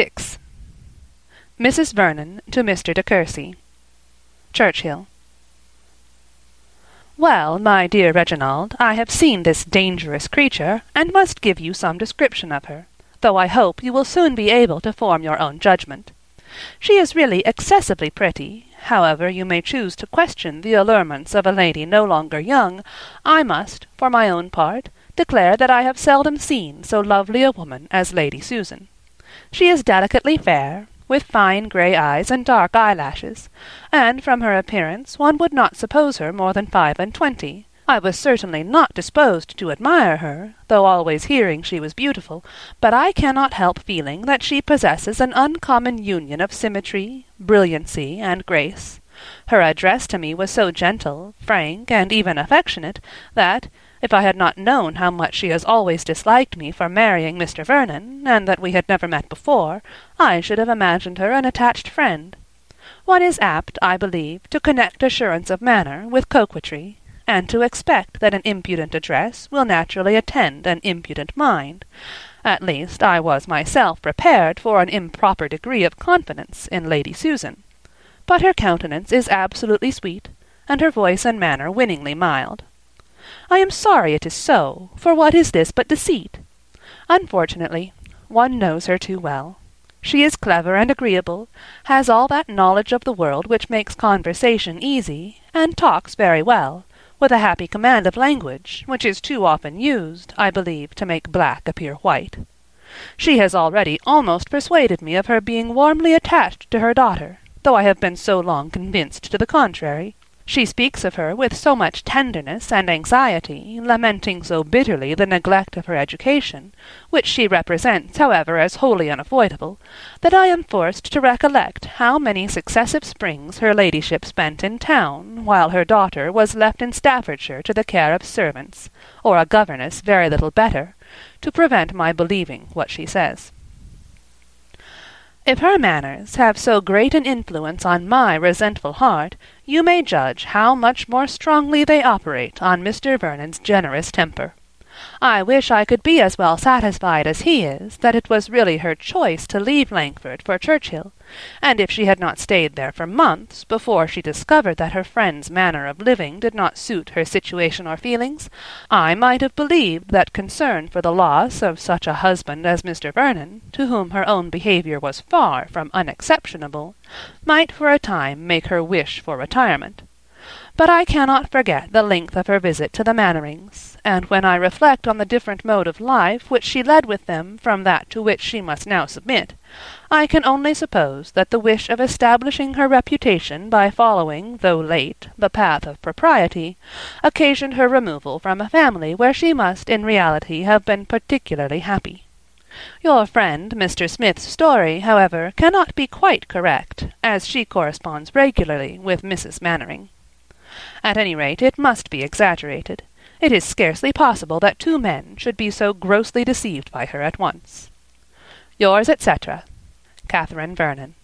6. Mrs. Vernon to Mr. de Courcy. Churchhill. Well, my dear Reginald, I have seen this dangerous creature, and must give you some description of her, though I hope you will soon be able to form your own judgment. She is really excessively pretty; however you may choose to question the allurements of a lady no longer young, I must, for my own part, declare that I have seldom seen so lovely a woman as Lady Susan. She is delicately fair, with fine grey eyes and dark eyelashes, and from her appearance one would not suppose her more than five and twenty. I was certainly not disposed to admire her, though always hearing she was beautiful, but I cannot help feeling that she possesses an uncommon union of symmetry, brilliancy, and grace. Her address to me was so gentle, frank, and even affectionate, that, if I had not known how much she has always disliked me for marrying Mr. Vernon, and that we had never met before, I should have imagined her an attached friend. One is apt, I believe, to connect assurance of manner with coquetry, and to expect that an impudent address will naturally attend an impudent mind. At least I was myself prepared for an improper degree of confidence in Lady Susan. But her countenance is absolutely sweet, and her voice and manner winningly mild. I am sorry it is so, for what is this but deceit? Unfortunately, one knows her too well. She is clever and agreeable, has all that knowledge of the world which makes conversation easy, and talks very well, with a happy command of language, which is too often used, I believe, to make black appear white. She has already almost persuaded me of her being warmly attached to her daughter, though I have been so long convinced to the contrary. She speaks of her with so much tenderness and anxiety, lamenting so bitterly the neglect of her education, which she represents, however, as wholly unavoidable, that I am forced to recollect how many successive springs her ladyship spent in town, while her daughter was left in Staffordshire to the care of servants, or a governess very little better, to prevent my believing what she says. If her manners have so great an influence on my resentful heart, you may judge how much more strongly they operate on Mr. Vernon's generous temper. I wish I could be as well satisfied as he is that it was really her choice to leave Langford for Churchhill, and if she had not stayed there for months before she discovered that her friend's manner of living did not suit her situation or feelings, I might have believed that concern for the loss of such a husband as Mr. Vernon, to whom her own behaviour was far from unexceptionable, might for a time make her wish for retirement. But I cannot forget the length of her visit to the Manwarings, and when I reflect on the different mode of life which she led with them from that to which she must now submit, I can only suppose that the wish of establishing her reputation by following, though late, the path of propriety, occasioned her removal from a family where she must in reality have been particularly happy. Your friend Mr. Smith's story, however, cannot be quite correct, as she corresponds regularly with Mrs. Manwaring. At any rate, it must be exaggerated. It is scarcely possible that two men should be so grossly deceived by her at once. Yours, etc., Catherine Vernon.